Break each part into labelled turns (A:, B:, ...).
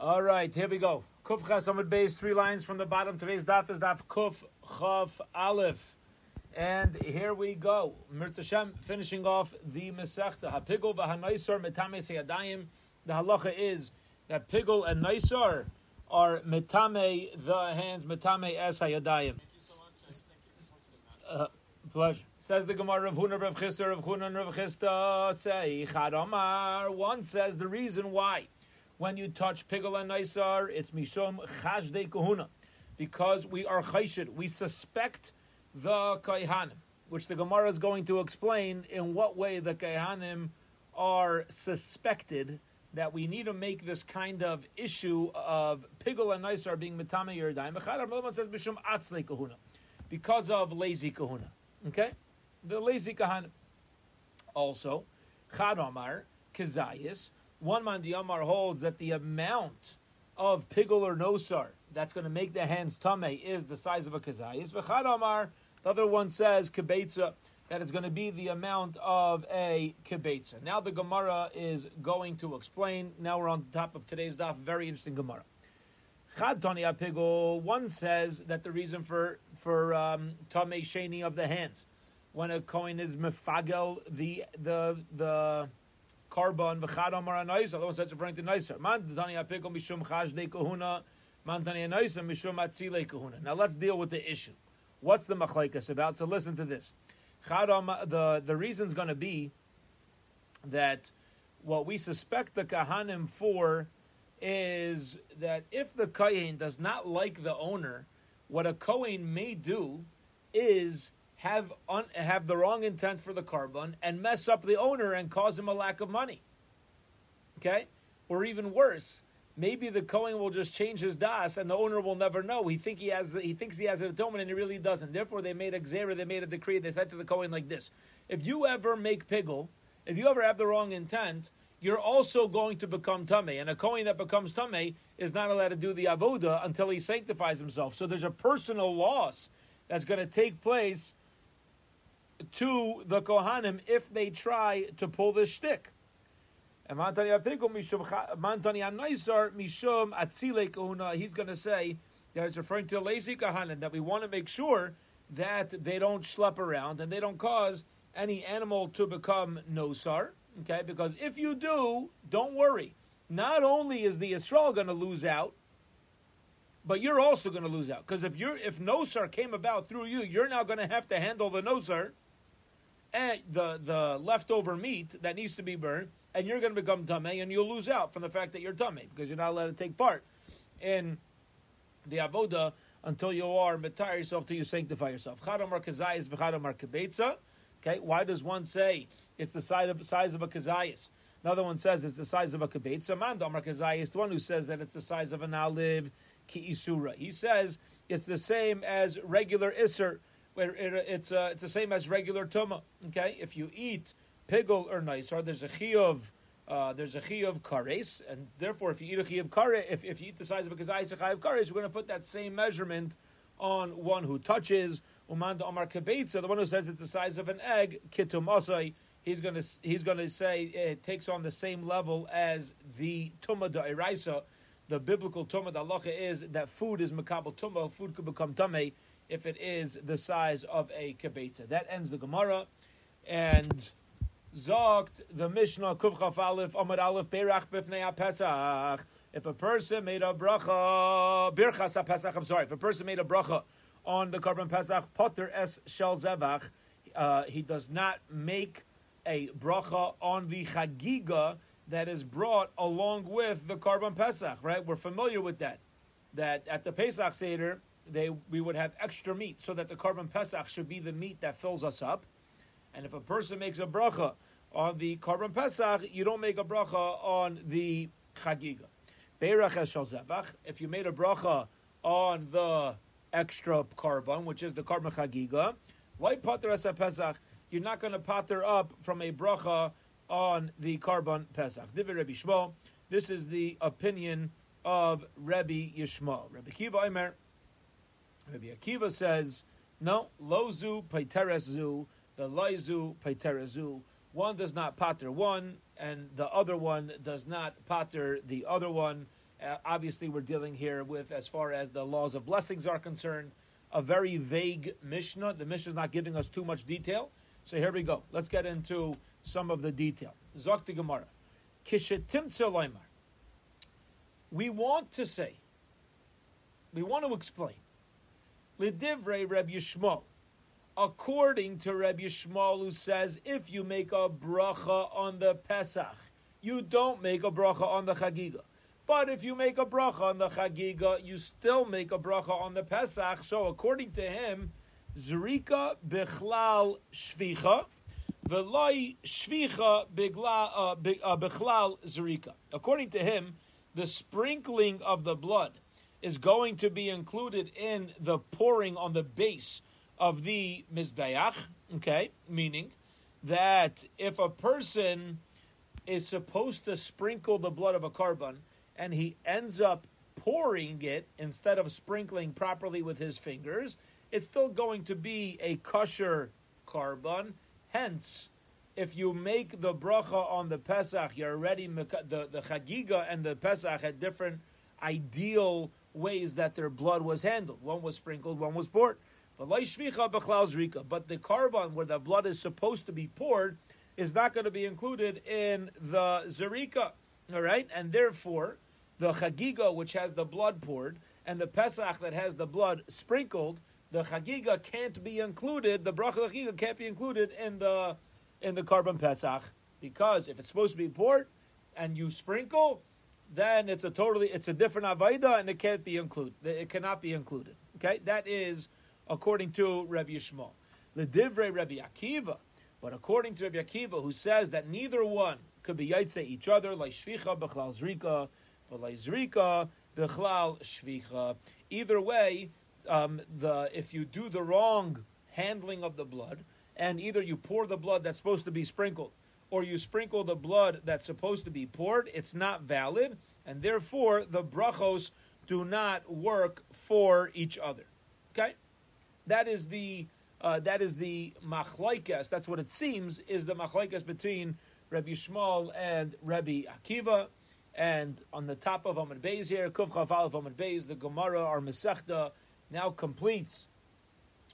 A: All right, here we go. Kuf Chas Amud Beis, three lines from the bottom. Today's daf is daf Kuf Chav Aleph. And here we go. Mirza Shem finishing off the Masechta. Hapigol v'hanaisar metame seyadayim. The halacha is that pigul and naisar are metame the hands, metame es hayadayim. Uh, pleasure. Says the Gemara of Huna Rav Chisda, Rav Huna Rav Chisda say Chadamar. One says the reason why when you touch pigul and naisar, it's mishum chashdei kahuna, because we are chayshid. We suspect the kaihanim, which the Gemara is going to explain in what way the kaihanim are suspected that we need to make this kind of issue of pigul and naisar being atzlei kahuna, because of lazy kahuna. Okay the lazy kahan. Also, Chad Omar, one man the Omar holds that the amount of pigul or nosar that's going to make the hands tame is the size of a kazayis. V'chad Omar, the other one says kibetza, that it's going to be the amount of a kibetza. Now the Gemara is going to explain. Now we're on top of today's daf. Very interesting Gemara. Chad Tani Apigul, one says that the reason for for um, tame sheni of the hands when a coin is mefagel the the the korban v'chad amar anayis. Other one says referring to nicer. Man tani apikol mishum chashdei kahuna. Man tani anayis mishum atzilei kahuna. Now let's deal with the issue. What's the machlekes about? So listen to this. The the reason's going to be that what we suspect the kahanim for is that if the kohen does not like the owner, what a kohen may do is have un, have the wrong intent for the korban and mess up the owner and cause him a lack of money. Okay, or even worse, maybe the Kohen will just change his das and the owner will never know. He think he has he thinks he has an atonement and he really doesn't. Therefore, they made a xera, they made a decree. They said to the Kohen like this: If you ever make pigul, if you ever have the wrong intent, you're also going to become tummy. And a Kohen that becomes tummy is not allowed to do the avoda until he sanctifies himself. So there's a personal loss that's going to take place to the Kohanim if they try to pull this shtick. And He's going to say that it's referring to the lazy Kohanim, that we want to make sure that they don't schlep around and they don't cause any animal to become nosar. Okay, because if you do, don't worry. Not only is the Israel going to lose out, but you're also going to lose out because if you're if nosar came about through you, you're now going to have to handle the nosar and the the leftover meat that needs to be burned, and you're going to become tummy, eh, and you'll lose out from the fact that you're tummy eh, because you're not allowed to take part in the avoda until you are retire yourself till you sanctify yourself. Okay, why does one say it's the size of size of a kazayis? Another one says it's the size of a kibetza. Man damar kazayis, the one who says that it's the size of an olive ki isura. He says it's the same as regular iser where it, it's uh, it's the same as regular tuma. Okay, if you eat pigul or nicer, there's a chiyuv. Uh, there's a chiyuv kares, and therefore, if you eat a chiyuv kares, if, if you eat the size of a a chiyuv kares, we're going to put that same measurement on one who touches. Umanda Omar Kabetza, the one who says it's the size of an egg, kitum he's going to he's going to say it takes on the same level as the tuma da eraisa. The biblical tuma da is that food is makabel tuma, food could become tame if it is the size of a kibetza. That ends the Gemara, and zogt the Mishnah Kuvchaf Aleph Amad Aleph Berach Bifnei Pesach. If a person made a bracha Birchas Pesach, I'm sorry, if a person made a bracha on the korban Pesach Potter Es Shel Zevach, uh, he does not make a bracha on the chagiga that is brought along with the korban Pesach. Right, we're familiar with that. That at the Pesach Seder they we would have extra meat so that the korban pesach should be the meat that fills us up. And if a person makes a bracha on the korban pesach, you don't make a bracha on the chagiga. If you made a bracha on the extra korban, which is the korban chagiga, why pater as a pesach? You're not going to pater up from a bracha on the korban pesach. This is the opinion of Rabbi Yishmael. Rabbi Kiva Omer. Rabbi Akiva says, no, lozu paiterezu, the loizu paiterezu. One does not pater one, and the other one does not pater the other one. Uh, obviously, we're dealing here with, as far as the laws of blessings are concerned, a very vague Mishnah. The Mishnah is not giving us too much detail. So here we go. Let's get into some of the detail. Zokti Gemara. Kishetim We want to say, we want to explain, Reb according to Reb Yishmael, who says if you make a bracha on the Pesach, you don't make a bracha on the Chagiga. But if you make a bracha on the Chagiga, you still make a bracha on the Pesach. So according to him, Zrika Bichlal Shvicha, Veloi Shvicha uh, uh, Zrika. According to him, the sprinkling of the blood is going to be included in the pouring on the base of the Mizbeach, okay? Meaning that if a person is supposed to sprinkle the blood of a korban and he ends up pouring it instead of sprinkling properly with his fingers, it's still going to be a kosher korban. Hence, if you make the bracha on the Pesach, you're already the the Chagiga and the Pesach had different ideal ways that their blood was handled. One was sprinkled, one was poured. But but the korban where the blood is supposed to be poured is not going to be included in the zerika. All right, and therefore the chagiga which has the blood poured and the pesach that has the blood sprinkled, the chagiga can't be included. The bracha chagiga can't be included in the in the korban pesach because if it's supposed to be poured and you sprinkle, then it's a totally it's a different avaida and it can't be included. It cannot be included. Okay, that is according to Rabbi Yishmael. The divrei Rabbi Akiva, but according to Rabbi Akiva, who says that neither one could be yaitse each other, like shvicha bechlal zrika, but like zrika bechlal shvicha. Either way, um, the if you do the wrong handling of the blood, and either you pour the blood that's supposed to be sprinkled or you sprinkle the blood that's supposed to be poured, it's not valid, and therefore the brachos do not work for each other. Okay, that is the uh, that is the machlaikas. That's what it seems is the machlaikas between Rabbi Shmuel and Rabbi Akiva. And on the top of Amud Beis here, Kuf Chaf Aleph Beis, the Gemara or Masechta now completes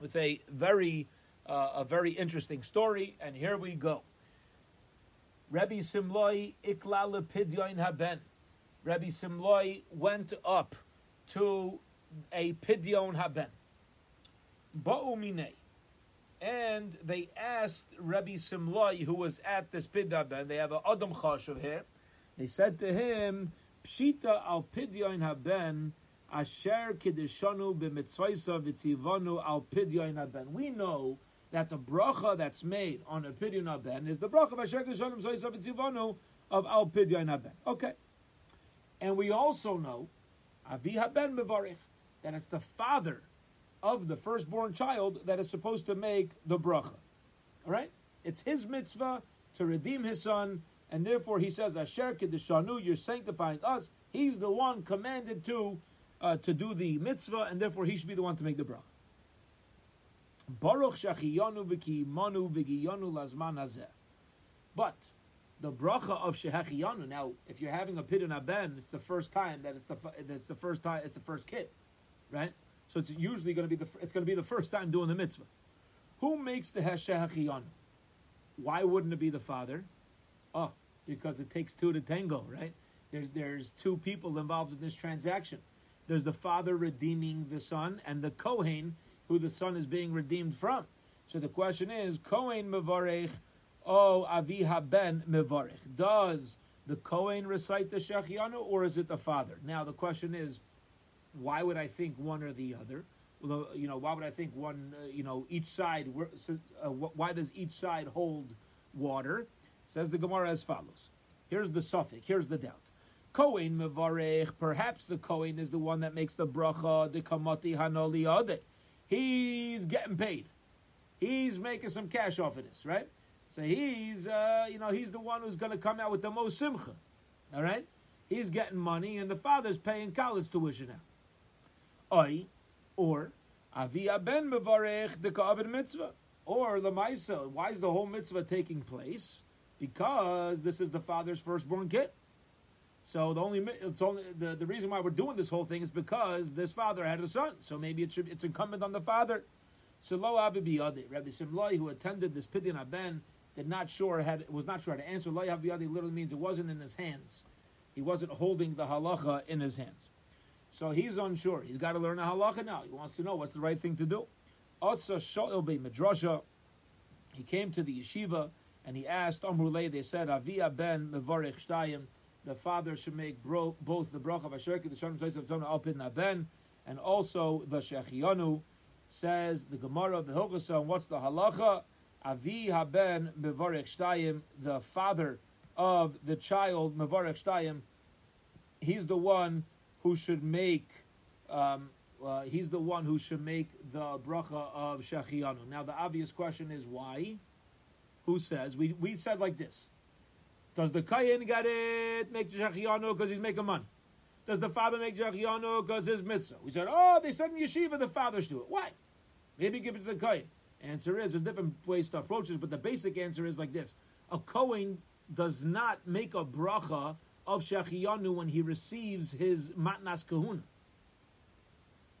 A: with a very uh, a very interesting story. And here we go. Rabbi Simloi Ikla Lepidyon Haben. Rabbi Simloi went up to a Pidyon Haben. Ba'umine. And they asked Rabbi Simloi, who was at this Pidyon Haben, they have a Adam Chashav here. They said to him, Pshita al Pidyon Haben. Asher kiddushanu b'mitzvaysa v'tzivanu al pidyon haben. We know that the bracha that's made on a pidyon aben is the bracha of Asher Kishanim Soisav of Al Pidyon Aben. Okay. And we also know, Avi Haben Mevarich, that it's the father of the firstborn child that is supposed to make the bracha. All right? It's his mitzvah to redeem his son, and therefore he says, Asher Kiddishanu, you're sanctifying us. He's the one commanded to uh, to do the mitzvah, and therefore he should be the one to make the bracha. Baruch shachiyanu v'kiyimanu v'giyanu lazman hazeh. But the bracha of shehachiyanu. Now, if you're having a pidyon aben, it's the first time that it's the it's the first time it's the first kid, right? So it's usually going to be the it's going to be the first time doing the mitzvah. Who makes the heshehachiyanu? Why wouldn't it be the father? Oh, because it takes two to tango, right? There's there's two people involved in this transaction. There's the father redeeming the son, and the kohen who the son is being redeemed from. So the question is, Kohen Mevarech, oh Avi Ben Mevarech. Does the Kohen recite the Shechianu or is it the father? Now the question is, why would I think one or the other? You know, why would I think one? Uh, you know, each side. Uh, why does each side hold water? Says the Gemara as follows. Here's the suffix. Here's the doubt. Kohen mevarech. Perhaps the Kohen is the one that makes the bracha. The kamati hanoli ade he's getting paid. He's making some cash off of this, right? So he's, uh, you know, he's the one who's going to come out with the most simcha. All right? He's getting money, and the father's paying college tuition now. Oi, or avia ben mevarech the ka'avid mitzvah, or the ma'isa. Why is the whole mitzvah taking place? Because this is the father's firstborn kid. So the only it's only the, the reason why we're doing this whole thing is because this father had a son. So maybe it should it's incumbent on the father. So lo abibiyadi, Rabbi Simlai, who attended this pidyon aben, did not sure had was not sure how to answer. Lo abiyadi literally means it wasn't in his hands. He wasn't holding the halacha in his hands. So he's unsure. He's got to learn a halacha now. He wants to know what's the right thing to do. Also, Shoel be Midrasha. He came to the yeshiva and he asked Amrulay. They said Avia ben mevarich shtayim. The father should make bro, both the bracha of Asherki, the Shalom place of Zona Alpid Naben, and also the Shechianu. Says the Gemara, of the Hilchasa, what's the halacha? Avi haben mevarich shtayim. The father of the child mevarich shtayim. He's the one who should make. Um, uh, he's the one who should make the bracha of Shechianu. Now, the obvious question is why? Who says? We, we said like this. Does the Kayin get it, make Shechianu because he's making money? Does the father make Shechianu because his mitzvah? We said, oh, they said in Yeshiva the fathers do it. Why? Maybe give it to the Kayin. Answer is, there's different ways to approach this, but the basic answer is like this. A Kohen does not make a bracha of Shechianu when he receives his matnas kahuna.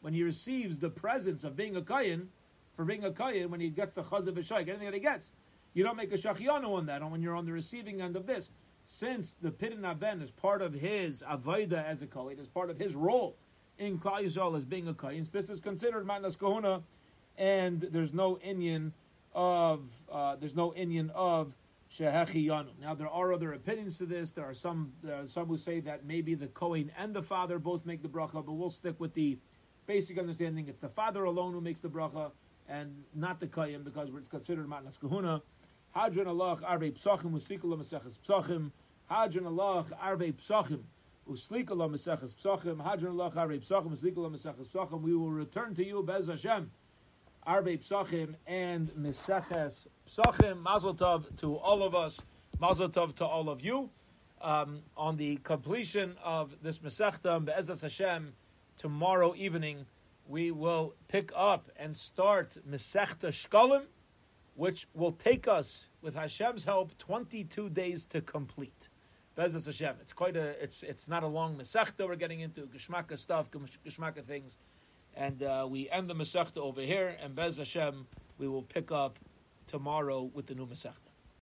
A: When he receives the presents of being a kayin, for being a kayin, when he gets the chaz of anything that he gets, you don't make a Shechianu on that, when you're on the receiving end of this. Since the Pidin Aben is part of his Avaida as a Kohen, is part of his role in Klal Yisrael as being a Kohen, this is considered Matnas Kohuna, and there's no Indian of, uh, there's no Indian of Shehechiyanu. Now there are other opinions to this. There are some there are some who say that maybe the Kohen and the father both make the bracha, but we'll stick with the basic understanding. It's the father alone who makes the bracha and not the Kohen because it's considered matnas kahuna. Hadron Allah arve psachim uslikula maseches psachim. Hadron Allah arve psachim uslikula maseches psachim. Hadron Allah arve psachim uslikula maseches psachim. We will return to you bez Hashem. Arve Psachim and Meseches Psachim. Mazel Tov to all of us. Mazel Tov to all of you. Um, on the completion of this Mesechta, Be'ezas Hashem, tomorrow evening, we will pick up and start Mesechta Shkalim, which will take us, with Hashem's help, 22 days to complete. Be'ezas Hashem. It's quite a, it's, it's not a long Mesechta. We're getting into Geshmaka stuff, Geshmaka things. And uh, we end the Masechta over here, and Bez Hashem, we will pick up tomorrow with the new Masechta.